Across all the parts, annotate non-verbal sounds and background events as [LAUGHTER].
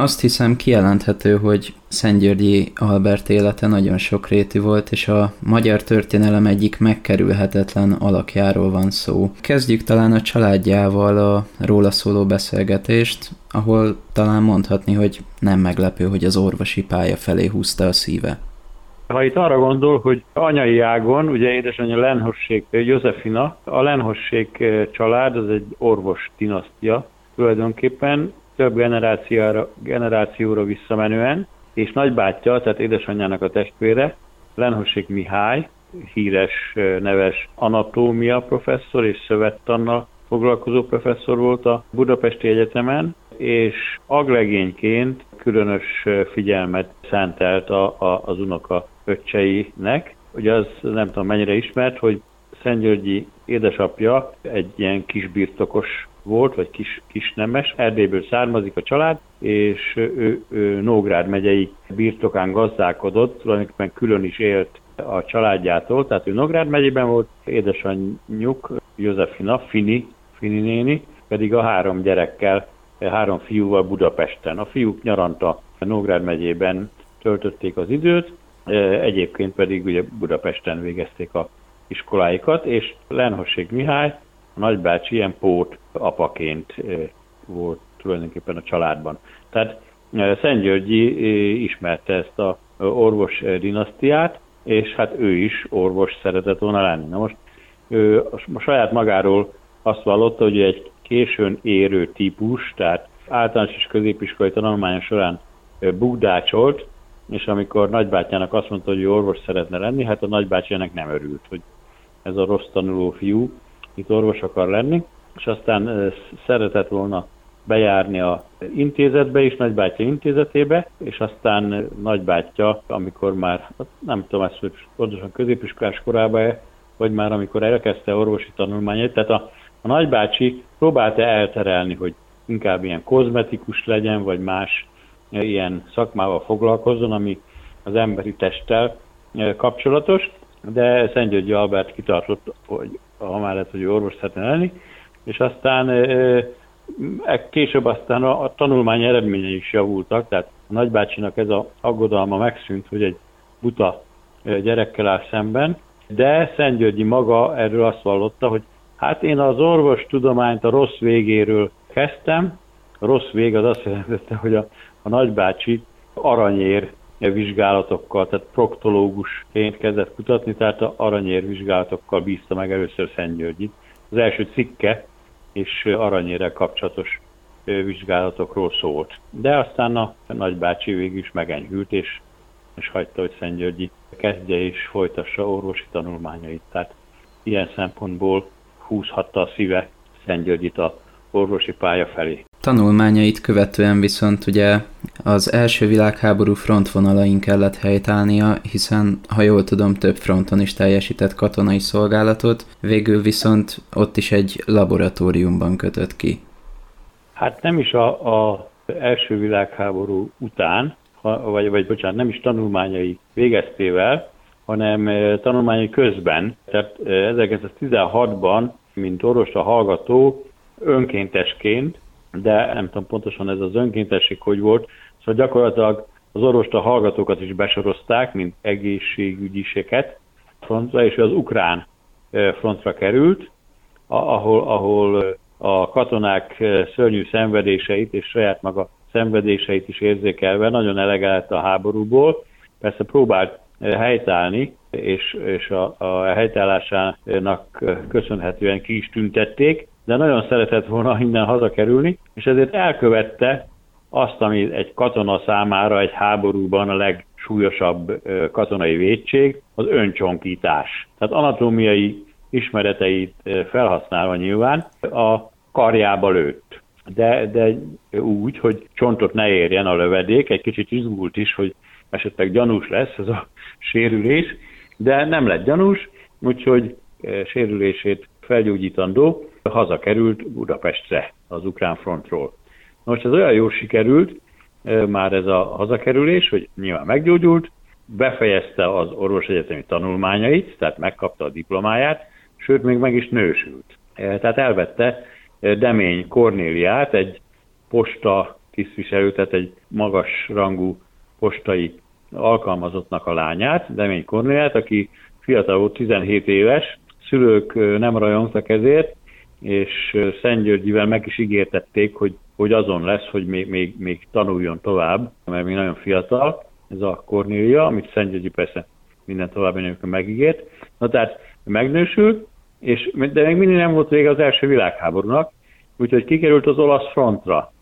azt hiszem kijelenthető, hogy Szentgyörgyi Albert élete nagyon sokrétű volt, és a magyar történelem egyik megkerülhetetlen alakjáról van szó. Kezdjük talán a családjával a róla szóló beszélgetést, ahol talán mondhatni, hogy nem meglepő, hogy az orvosi pálya felé húzta a szíve. Ha itt arra gondol, hogy anyai ágon, ugye édesanyja Lenhosség Józefina, a Lenhosség család az egy orvos dinasztia tulajdonképpen, több generációra, generációra visszamenően, és nagybátyja, tehát édesanyjának a testvére, Lenhosség Mihály, híres, neves anatómia professzor és szövettannal foglalkozó professzor volt a Budapesti Egyetemen, és aglegényként különös figyelmet szentelt a, a, az unoka öccseinek. Ugye az nem tudom mennyire ismert, hogy Szentgyörgyi édesapja egy ilyen kisbirtokos volt, vagy kis, kis nemes, Erdélyből származik a család, és ő, ő Nógrád megyei birtokán gazdálkodott, tulajdonképpen külön is élt a családjától, tehát ő Nógrád megyében volt, édesanyjuk Józefina, Fini, Fini néni, pedig a három gyerekkel, három fiúval Budapesten. A fiúk nyaranta Nógrád megyében töltötték az időt, egyébként pedig ugye Budapesten végezték a iskoláikat, és Lenhosség Mihály a nagybácsi ilyen pót apaként volt tulajdonképpen a családban. Tehát Szentgyörgyi ismerte ezt a orvos dinasztiát, és hát ő is orvos szeretett volna lenni. Na most ő a saját magáról azt vallotta, hogy egy későn érő típus, tehát általános és középiskolai tanulmányos során bugdácsolt, és amikor nagybátyjának azt mondta, hogy ő orvos szeretne lenni, hát a nagybátyjának nem örült, hogy ez a rossz tanuló fiú itt orvos akar lenni, és aztán szeretett volna bejárni a intézetbe is, nagybátyja intézetébe, és aztán nagybátyja, amikor már, nem tudom ezt, hogy pontosan középiskolás korában, vagy már amikor elkezdte orvosi tanulmányait, tehát a, a nagybácsi próbálta elterelni, hogy inkább ilyen kozmetikus legyen, vagy más ilyen szakmával foglalkozzon, ami az emberi testtel kapcsolatos, de Szentgyörgyi Albert kitartott, hogy amellett, hogy orvos szeretne lenni, és aztán e, később aztán a, tanulmány eredményei is javultak, tehát a nagybácsinak ez a aggodalma megszűnt, hogy egy buta gyerekkel áll szemben, de Szentgyörgyi maga erről azt vallotta, hogy hát én az orvos tudományt a rossz végéről kezdtem, a rossz vég az azt jelentette, hogy a, a nagybácsi aranyér vizsgálatokkal, tehát proktológusként kezdett kutatni, tehát aranyér vizsgálatokkal bízta meg először Szentgyörgyit. Az első cikke és aranyérrel kapcsolatos vizsgálatokról szólt. De aztán a nagybácsi végül is megenyhült, és, és hagyta, hogy Szentgyörgyi kezdje és folytassa orvosi tanulmányait. Tehát ilyen szempontból húzhatta a szíve Szentgyörgyit a orvosi pálya felé. Tanulmányait követően viszont ugye az első világháború frontvonalain kellett helytállnia, hiszen, ha jól tudom, több fronton is teljesített katonai szolgálatot, végül viszont ott is egy laboratóriumban kötött ki. Hát nem is a, a első világháború után, vagy, vagy bocsánat, nem is tanulmányai végeztével, hanem tanulmányai közben, tehát 1916-ban, eh, mint orvosra hallgató, önkéntesként de nem tudom pontosan ez az önkéntesség hogy volt, szóval gyakorlatilag az orvosta hallgatókat is besorozták, mint egészségügyiseket frontra, és az ukrán frontra került, ahol, ahol a katonák szörnyű szenvedéseit és saját maga szenvedéseit is érzékelve nagyon elegelt a háborúból. Persze próbált helytállni, és, és a, a helytállásának köszönhetően ki is tüntették, de nagyon szeretett volna innen hazakerülni, és ezért elkövette azt, ami egy katona számára egy háborúban a legsúlyosabb katonai védség, az öncsonkítás. Tehát anatómiai ismereteit felhasználva nyilván a karjába lőtt. De, de úgy, hogy csontot ne érjen a lövedék, egy kicsit izgult is, hogy esetleg gyanús lesz ez a [LAUGHS] sérülés, de nem lett gyanús, úgyhogy sérülését felgyógyítandó hazakerült Budapestre az ukrán frontról. Most ez olyan jól sikerült, már ez a hazakerülés, hogy nyilván meggyógyult, befejezte az orvosegyetemi tanulmányait, tehát megkapta a diplomáját, sőt, még meg is nősült. Tehát elvette Demény Kornéliát, egy posta tisztviselő, tehát egy magas rangú postai alkalmazottnak a lányát, Demény Kornéliát, aki fiatal volt, 17 éves, szülők nem rajongtak ezért, és Györgyivel meg is ígértették, hogy, hogy azon lesz, hogy még, még, még tanuljon tovább, mert még nagyon fiatal, ez a Kornélia, amit Györgyi persze minden további megígért. Na tehát megnősült, és, de még mindig nem volt vége az első világháborúnak, úgyhogy kikerült az olasz frontra.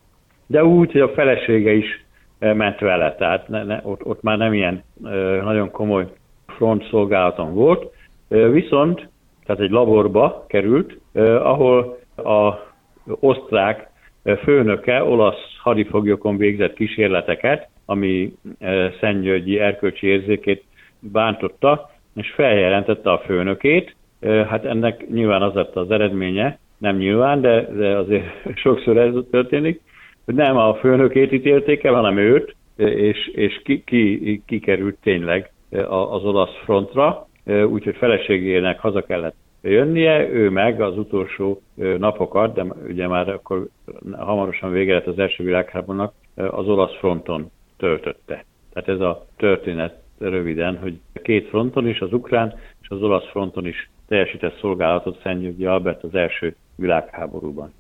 De úgy, hogy a felesége is ment vele, tehát ne, ne, ott, ott már nem ilyen nagyon komoly front szolgálaton volt, viszont, tehát egy laborba került, ahol a osztrák főnöke olasz hadifoglyokon végzett kísérleteket, ami Szentgyörgyi erkölcsi érzékét bántotta, és feljelentette a főnökét. Hát ennek nyilván az lett az eredménye, nem nyilván, de, de azért [LAUGHS] sokszor ez történik, hogy nem a főnökét ítélték el, hanem őt, és, és ki, ki, ki került tényleg az olasz frontra, úgyhogy feleségének haza kellett jönnie, ő meg az utolsó napokat, de ugye már akkor hamarosan vége lett az első világháborúnak, az olasz fronton töltötte. Tehát ez a történet röviden, hogy két fronton is, az ukrán és az olasz fronton is teljesített szolgálatot Szentgyörgyi Albert az első világháborúban.